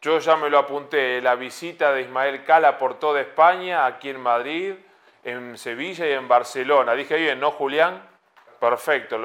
Yo ya me lo apunté, la visita de Ismael Cala por toda España, aquí en Madrid, en Sevilla y en Barcelona. Dije bien, ¿no, Julián? Perfecto.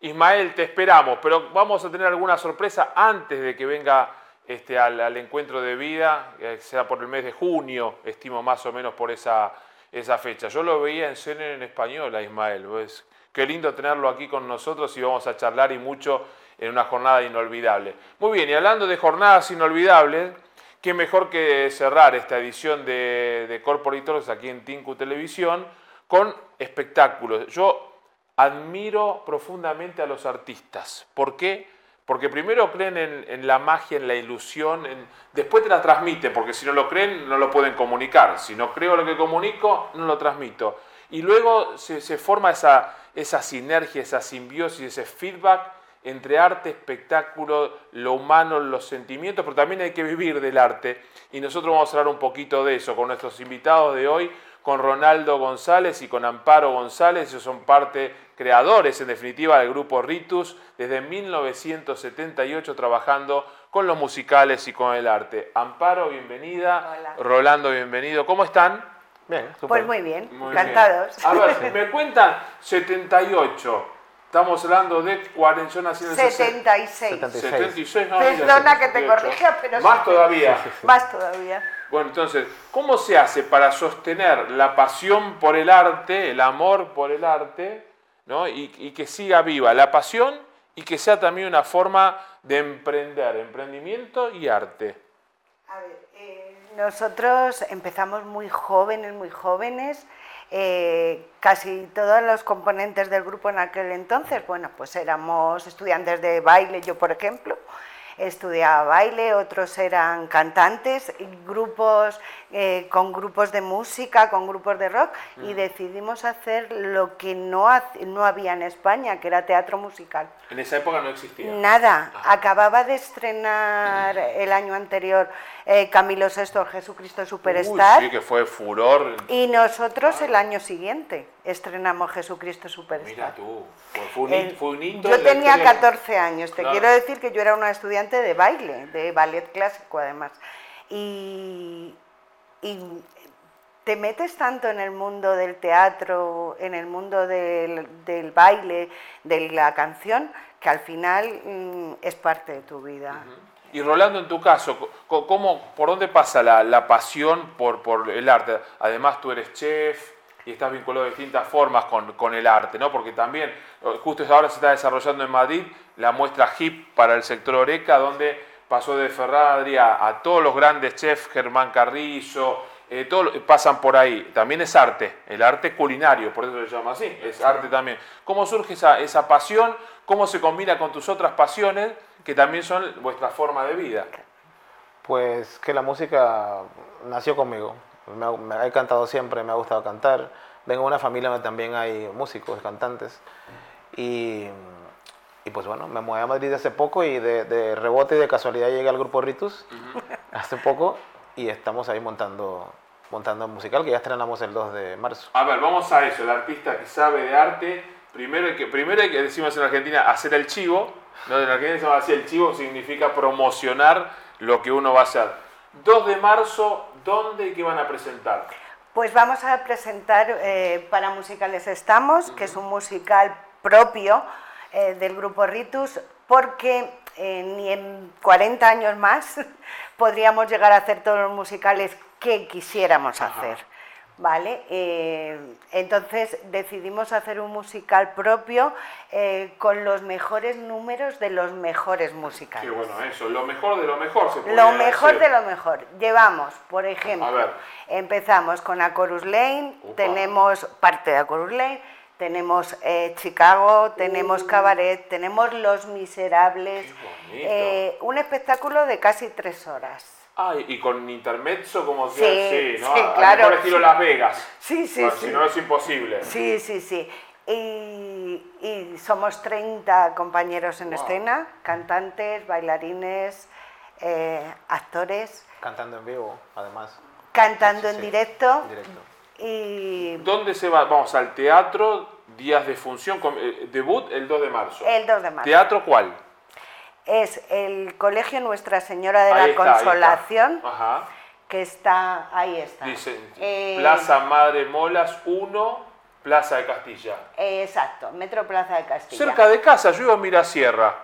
Ismael, te esperamos, pero vamos a tener alguna sorpresa antes de que venga este, al, encuentro de vida, que sea por el mes de junio, estimo más o menos por esa, esa fecha. Yo lo veía en CNN en español a Ismael. Pues, qué lindo tenerlo aquí con nosotros y vamos a charlar y mucho en una jornada inolvidable. Muy bien, y hablando de jornadas inolvidables, qué mejor que cerrar esta edición de, de Corporators aquí en Tinku Televisión con espectáculos. Yo admiro profundamente a los artistas. ¿Por qué? Porque primero creen en, la magia, en la ilusión, después te la transmiten, porque si no lo creen no lo pueden comunicar. Si no creo lo que comunico, no lo transmito. Y luego se, se forma esa, esa sinergia, esa simbiosis, ese feedback entre arte, espectáculo, lo humano, los sentimientos, pero también hay que vivir del arte. Y nosotros vamos a hablar un poquito de eso con nuestros invitados de hoy, con Ronaldo González y con Amparo González. Ellos son parte, creadores en definitiva del grupo Ritus, desde 1978 trabajando con los musicales y con el arte. Amparo, bienvenida. Rolando, bienvenido. ¿Cómo están? Bien, Pues muy bien, encantados. A ver, me cuentan 78. Estamos hablando de 40, yo nací en el 76. 76. no, Perdona que te corrija, pero... Más todavía. Más todavía. Bueno, entonces, ¿cómo se hace para sostener la pasión por el arte, el amor por el arte, ¿no? y, que siga viva la pasión y que sea también una forma de emprender, emprendimiento y arte? A ver, eh, nosotros empezamos muy jóvenes, muy jóvenes. Eh, casi todos los componentes del grupo en aquel entonces, bueno, pues éramos estudiantes de baile, yo por ejemplo, estudiaba baile, otros eran cantantes, grupos eh, con grupos de música, con grupos de rock, y mm. decidimos hacer lo que no, no había en España, que era teatro musical. En esa época no existía. Nada, ah. acababa de estrenar el año anterior eh, Camilo VI, Jesucristo Superstar. sí, que fue furor. Y nosotros el año siguiente estrenamos Jesucristo Superstar. Mira tú, fue, un, hito Yo tenía 14 años, te quiero decir que yo era una estudiante de baile, de ballet clásico además. Y, te metes tanto en el mundo del teatro, en el mundo del, baile, de la canción, que al final mm, es parte de tu vida. Y Rolando, en tu caso, ¿cómo, ¿por dónde pasa la, pasión por, por, el arte? Además, tú eres chef y estás vinculado de distintas formas con, con, el arte, ¿no? Porque también, justo ahora se está desarrollando en Madrid la muestra HIP para el sector Oreca, donde pasó de Ferradri a, todos los grandes chefs, Germán Carrillo, eh, pasan por ahí. También es arte, el arte culinario, por eso se llama así, es arte también. ¿Cómo surge esa, esa pasión? ¿Cómo se combina con tus otras pasiones, que también son vuestra forma de vida? Pues que la música nació conmigo. Me, he cantado siempre, me ha gustado cantar. Vengo de una familia donde también hay músicos, cantantes. Y y pues bueno, me mudé a Madrid hace poco y de, rebote y de casualidad llegué al grupo Ritus hace poco y estamos ahí montando montando musical que ya estrenamos el 2 de marzo. A ver, vamos a eso, el artista que sabe de arte, primero hay que, primero hay que decimos en Argentina, hacer el chivo, ¿no? en Argentina hacer el chivo significa promocionar lo que uno va a hacer. 2 de marzo, ¿dónde y qué van a presentar? Pues vamos a presentar eh, Para Musicales Estamos, que es un musical propio eh, del grupo Ritus, porque eh, ni en 40 años más podríamos llegar a hacer todos los musicales que quisiéramos hacer. ¿Vale? Eh, entonces decidimos hacer un musical propio con los mejores números de los mejores musicales. Qué bueno eso, lo mejor de lo mejor se Lo mejor de lo mejor. Llevamos, por ejemplo, empezamos con Acorus Lane, tenemos parte de Acorus Lane, tenemos eh, Chicago, tenemos Cabaret, tenemos Los Miserables, eh, un espectáculo de casi tres horas. Ah, y con intermezzo como sí, sí, ¿no? sí claro. Por estilo Las Vegas. Sí, sí, sí. Si no es imposible. Sí, sí, sí. Y, somos 30 compañeros en escena, cantantes, bailarines, eh, actores. Cantando en vivo, además. Cantando en directo. directo. Y... ¿Dónde se va? Vamos al teatro, días de función, eh, debut el 2 de marzo. El 2 de marzo. ¿Teatro cuál? Es el Colegio Nuestra Señora de Ahí la está, ahí está. Consolación, Ajá. que está, ahí está. Dice, Eh, Plaza Madre Molas 1, Plaza de Castilla. eh, exacto, Metro Plaza de Castilla. Cerca de casa, yo iba a Mirasierra.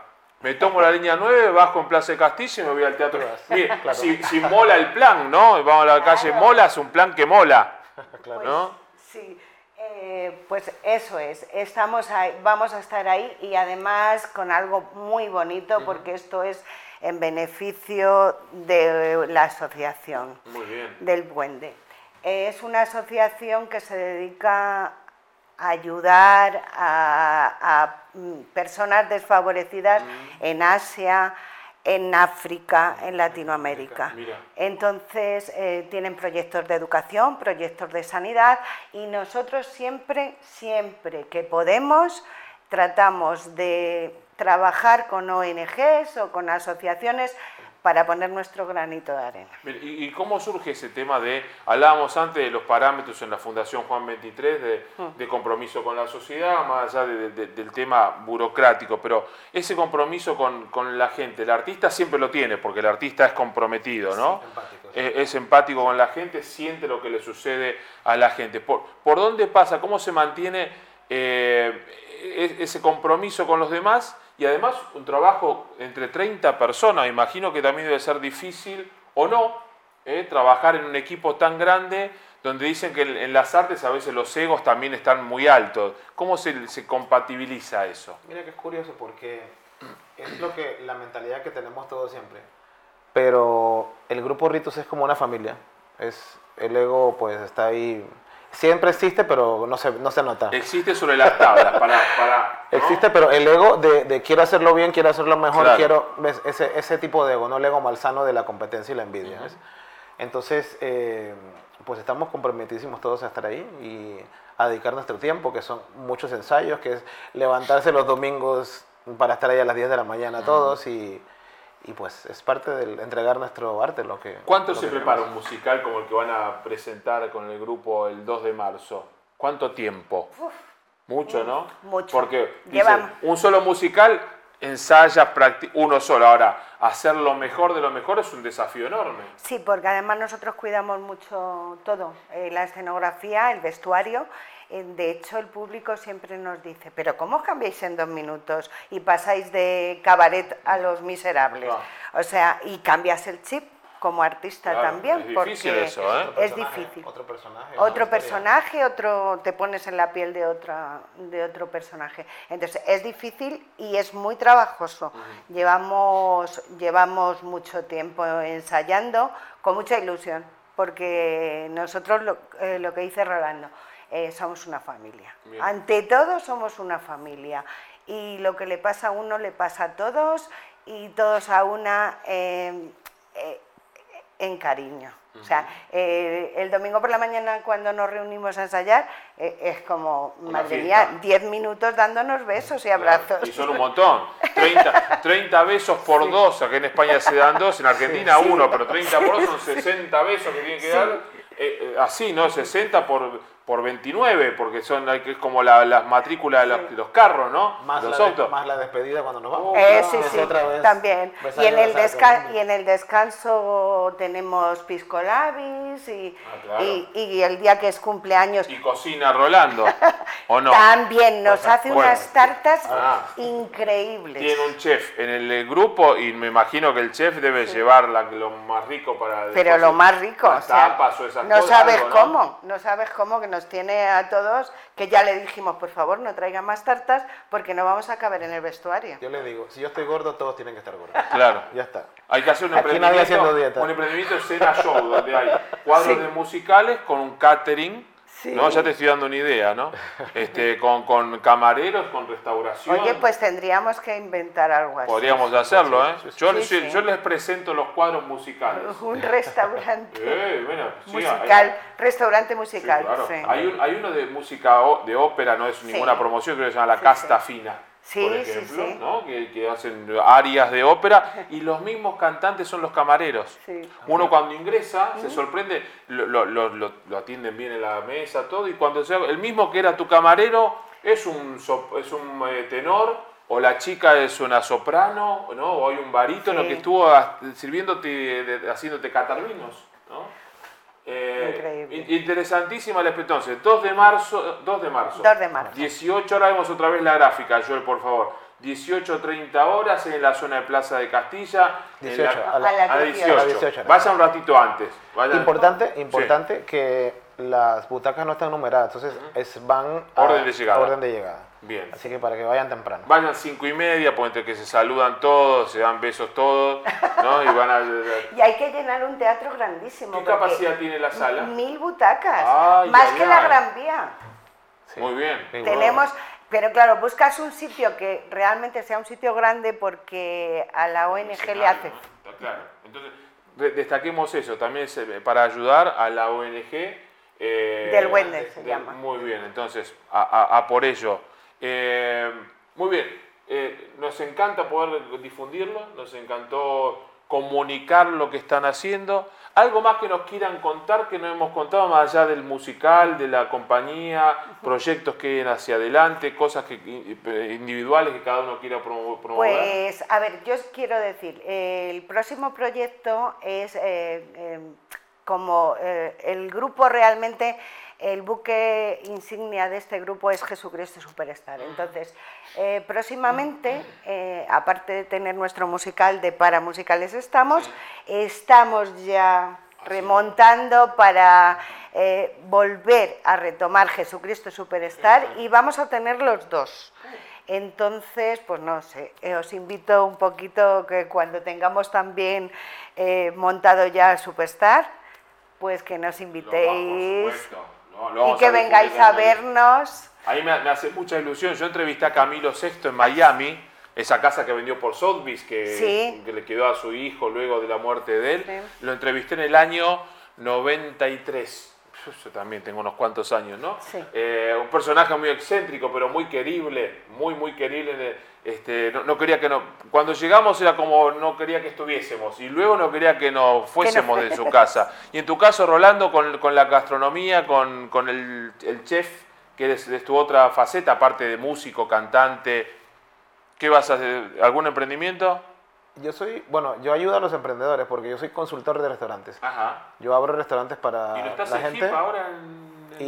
Me tomo la línea 9, bajo en Plaza de Castilla y me voy al teatro. Mire, si, si mola el plan, ¿no? Vamos a la calle Claro. Mola, es un plan que mola. Pues, ¿no? Sí, eh, pues eso es, estamos ahí, vamos a estar ahí y además con algo muy bonito porque esto es en beneficio de la asociación Muy bien. del Duende. Eh, Es una asociación que se dedica a ayudar a, a, mm, personas desfavorecidas en Asia, en África, en Latinoamérica. Mira. Entonces, eh, tienen proyectos de educación, proyectos de sanidad y nosotros siempre, siempre que podemos, tratamos de trabajar con ONGs o con asociaciones para poner nuestro granito de arena. ¿Y, cómo surge ese tema de, hablábamos antes de los parámetros en la Fundación Juan 23, de, de compromiso con la sociedad, más allá de- de- del tema burocrático, pero ese compromiso con, con la gente, el artista siempre lo tiene, porque el artista es comprometido, ¿no? empático, sí. Es, es empático con la gente, siente lo que le sucede a la gente. ¿Por, por dónde pasa? ¿Cómo se mantiene eh, e- ese compromiso con los demás? Y además un trabajo entre 30 personas, imagino que también debe ser difícil o no, eh, trabajar en un equipo tan grande donde dicen que en, las artes a veces los egos también están muy altos. ¿Cómo se, se compatibiliza eso? Mira que es curioso porque es lo que la mentalidad que tenemos todos siempre. Pero el grupo Ritus es como una familia. Es el ego pues está ahí. Siempre existe, pero no se, no se nota. Existe sobre las tablas para... para ¿no? Existe, pero el ego de, de quiero hacerlo bien, quiero hacerlo mejor, Claro. quiero ¿ves? Ese, ese tipo de ego, no el ego malsano de la competencia y la envidia. Entonces, eh, pues estamos comprometidísimos todos a estar ahí y a dedicar nuestro tiempo, que son muchos ensayos, que es levantarse los domingos para estar ahí a las 10 de la mañana todos y, y pues es parte del entregar nuestro arte lo que... ¿Cuánto lo se que prepara queremos. un musical como el que van a presentar con el grupo el 2 de marzo? ¿Cuánto tiempo? Mucho, ¿no? mucho. Porque un solo musical ensaya practi- uno solo. Ahora, hacer lo mejor de lo mejor es un desafío enorme. Sí, porque además nosotros cuidamos mucho todo, eh, la escenografía, el vestuario. De hecho, el público siempre nos dice, pero ¿cómo os cambiáis en dos minutos y pasáis de cabaret a los miserables? Claro. O sea, y cambias el chip como artista Claro, también, es difícil porque eso, ¿eh? Es personaje, difícil. Otro personaje. Otro personaje, otro te pones en la piel de otra de otro personaje. Entonces es difícil y es muy trabajoso. Llevamos llevamos mucho tiempo ensayando con mucha ilusión, porque nosotros lo, eh, lo que dice Rolando, eh, somos una familia. Bien. Ante todo somos una familia y lo que le pasa a uno le pasa a todos y todos a una eh, eh, en cariño. O sea, eh, el domingo por la mañana cuando nos reunimos a ensayar eh, es como, Una madre fiesta. mía, 10 minutos dándonos besos y abrazos. Y son un montón. 30, 30 besos por dos, aquí en España se dan dos, en Argentina Sí. uno, pero 30 por dos son 60 besos que tienen que Sí. dar. Eh, eh, así, ¿no? 60 por, por 29, porque son hay que- es como la- las matrículas de los, carros, ¿no? Más los la, autos. más la despedida cuando nos vamos. Oh, Eh, sí, sí, otra vez también. Y en, el y en el descanso tenemos pisco y, Ah, claro. y, y el día que es cumpleaños Y cocina Rolando, ¿o no? también nos Pues, hace bueno. unas tartas Ah. increíbles. Tiene un chef en el eh, grupo y me imagino que el chef debe llevar la- lo más rico para Pero lo más rico, las o sea, tapas o esas no cosas, sabes algo, ¿no? cómo, no sabes cómo que nos tiene a todos, que ya le dijimos, por favor, no traigan más tartas porque no vamos a caber en el vestuario. Yo le digo, si yo estoy gordo, todos tienen que estar gordos. Claro. Ya está. Hay que hacer un Aquí nadie haciendo emprendimiento, dieta. un emprendimiento cena show donde hay cuadros Sí. de musicales con un catering, Sí. ¿no? Ya te estoy dando una idea, ¿no? Este, con, con camareros, con restauración. Oye, pues tendríamos que inventar algo así. Podríamos hacerlo, ¿eh? Yo, Sí, yo- sí. yo les presento los cuadros musicales. Un restaurante Eh, bueno, sí, hay- musical, restaurante Sí, musical. claro. sí. Hay, un- hay uno de música de ópera, no es ninguna promoción, creo que se llama La Sí, Casta sí. Fina. Sí, por ejemplo, sí. ¿no? Que, que hacen arias de ópera y los mismos cantantes son los camareros. Uno cuando ingresa se sorprende, lo, lo- lo- lo- lo atienden bien en la mesa, todo, y cuando se, el mismo que era tu camarero es un, es un eh, tenor o la chica es una soprano, ¿no? O hay un barítono que estuvo sirviéndote, haciéndote catar vinos, ¿no? Eh, Increíble. in- Interesantísima la entonces, 2 de marzo, 2 de marzo. 2 de marzo. 18 horas, vemos otra vez la gráfica, Joel, por favor. 18.30 horas en la zona de Plaza de Castilla. en 18, la- a la- A las a las 18. 18. A las 18 horas. Vaya un ratito antes. vaya- Importante, importante que las butacas no están numeradas, entonces es, van a Orden de llegada. orden de llegada. Bien. Así que para que vayan temprano. Vayan cinco y media, pues entre que se saludan todos, se dan besos todos, ¿no? Y van a... Y hay que llenar un teatro grandísimo. ¿Qué capacidad tiene la sala? Mil butacas. Ay, más ay, que la. Gran Vía. Sí. Muy bien. Tenemos, pero claro, buscas un sitio que realmente sea un sitio grande porque a la ONG le hace. ¿no? Está claro. Entonces, destaquemos eso, también para ayudar a la ONG. Eh, Del Wender se del- llama. Muy bien, entonces, a, a- a por ello. Eh, muy bien, eh, nos encanta poder difundirlo, nos encantó comunicar lo que están haciendo. Algo más que nos quieran contar que no hemos contado, más allá del musical, de la compañía, proyectos que vienen hacia adelante, cosas que, individuales que cada uno quiera promo- promover. Pues, a ver, yo quiero decir, eh, el próximo proyecto es eh, eh, como eh, el grupo realmente, el buque insignia de este grupo es Jesucristo Superstar. Entonces, eh, próximamente, eh, aparte de tener nuestro musical de Para Musicales Estamos, estamos ya remontando para volver a retomar Jesucristo Superstar y vamos a tener los dos. Entonces, pues no sé, eh, os invito un poquito que cuando tengamos también eh, montado ya Superstar, pues que nos invitéis y que vengáis a vernos. A mí me, me hace mucha ilusión. Yo entrevisté a Camilo VI en Miami, esa casa que vendió por Sotheby's, que, Sí. que le quedó a su hijo luego de la muerte de él. Sí. Lo entrevisté en el año 93. Yo también tengo unos cuantos años, ¿no? Sí. Eh, un personaje muy excéntrico, pero muy querible, muy, muy querible. Este, no, no quería que no, cuando llegamos era como no quería que estuviésemos y luego no quería que nos fuésemos de su casa. Y en tu caso, Rolando, con, con la gastronomía, con, con el, el chef, que eres, es tu otra faceta, aparte de músico, cantante, ¿qué vas a hacer? ¿Algún emprendimiento? Yo soy, bueno, yo ayudo a los emprendedores porque yo soy consultor de restaurantes. Ajá. Yo abro restaurantes para ¿Y no estás la en gente. Ahora en, en-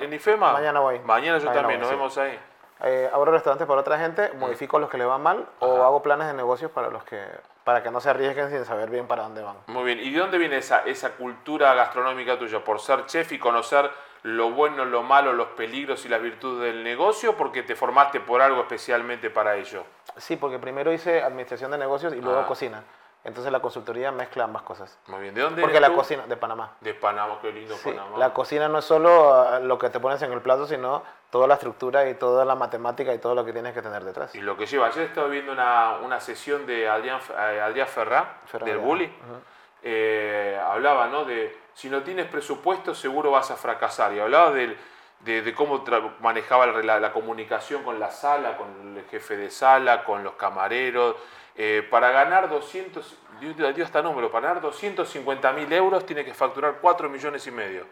Y en IFEMA? mañana voy. Mañana yo Mañana también, voy, nos sí. vemos ahí. Eh, abro restaurantes para otra gente, modifico los que le van mal o hago planes de negocios para los que para que no se arriesguen sin saber bien para dónde van. Muy bien, ¿y de dónde viene esa, esa cultura gastronómica tuya? ¿Por ser chef y conocer lo bueno, lo malo, los peligros y las virtudes del negocio? ¿Porque te formaste por algo especialmente para ello? Sí, porque primero hice administración de negocios y luego Ah. cocina. Entonces la consultoría mezcla ambas cosas. Muy bien, ¿de dónde Porque eres la tú? cocina de Panamá. De Panamá, qué lindo Sí, Panamá. la cocina no es solo ah, lo que te pones en el plato, sino toda la estructura y toda la matemática y todo lo que tienes que tener detrás. Y lo que lleva, ayer estaba viendo una, una sesión de Adrián, eh, Adrián Ferrá, del. Bully. Ujú. Eh, hablaba, ¿no? De si no tienes presupuesto, seguro vas a fracasar. Y hablaba del- de, de cómo manejaba la, la- la comunicación con la sala, con el jefe de sala, con los camareros. Eh, para ganar 200, dio, hasta número, para ganar 250 mil euros tiene que facturar 4 millones y medio.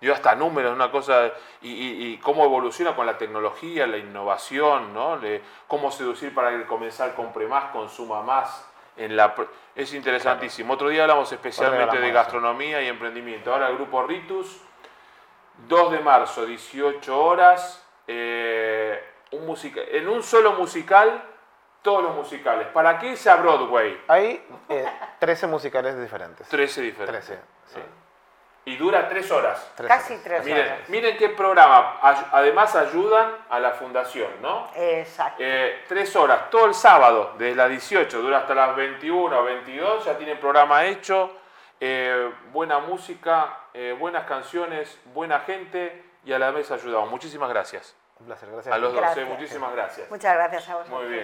Dio hasta números, una cosa, y, y- y cómo evoluciona con la tecnología, la innovación, ¿no? Le- cómo seducir para que el comensal compre más, consuma más. En la, pr- es interesantísimo. Otro día hablamos especialmente de gastronomía y emprendimiento. Ahora el grupo Ritus, 2 de marzo, 18 horas, eh, un musica- en un solo musical, todos los musicales. ¿Para qué irse a Broadway? Hay eh, 13 musicales diferentes. 13 diferentes. 13, sí. Y dura 3 horas. 13. Casi tres Miren, horas. miren qué programa. Además ayudan a la fundación, ¿no? Exacto. Eh, tres horas, todo el sábado, desde las 18, dura hasta las 21 o 22, ya tiene programa hecho, eh, buena música, eh, buenas canciones, buena gente y a la vez ayudamos. Muchísimas gracias. Un placer, gracias. A los dos, eh, Gracias. muchísimas gracias. Muchas gracias a vosotros. Muy bien.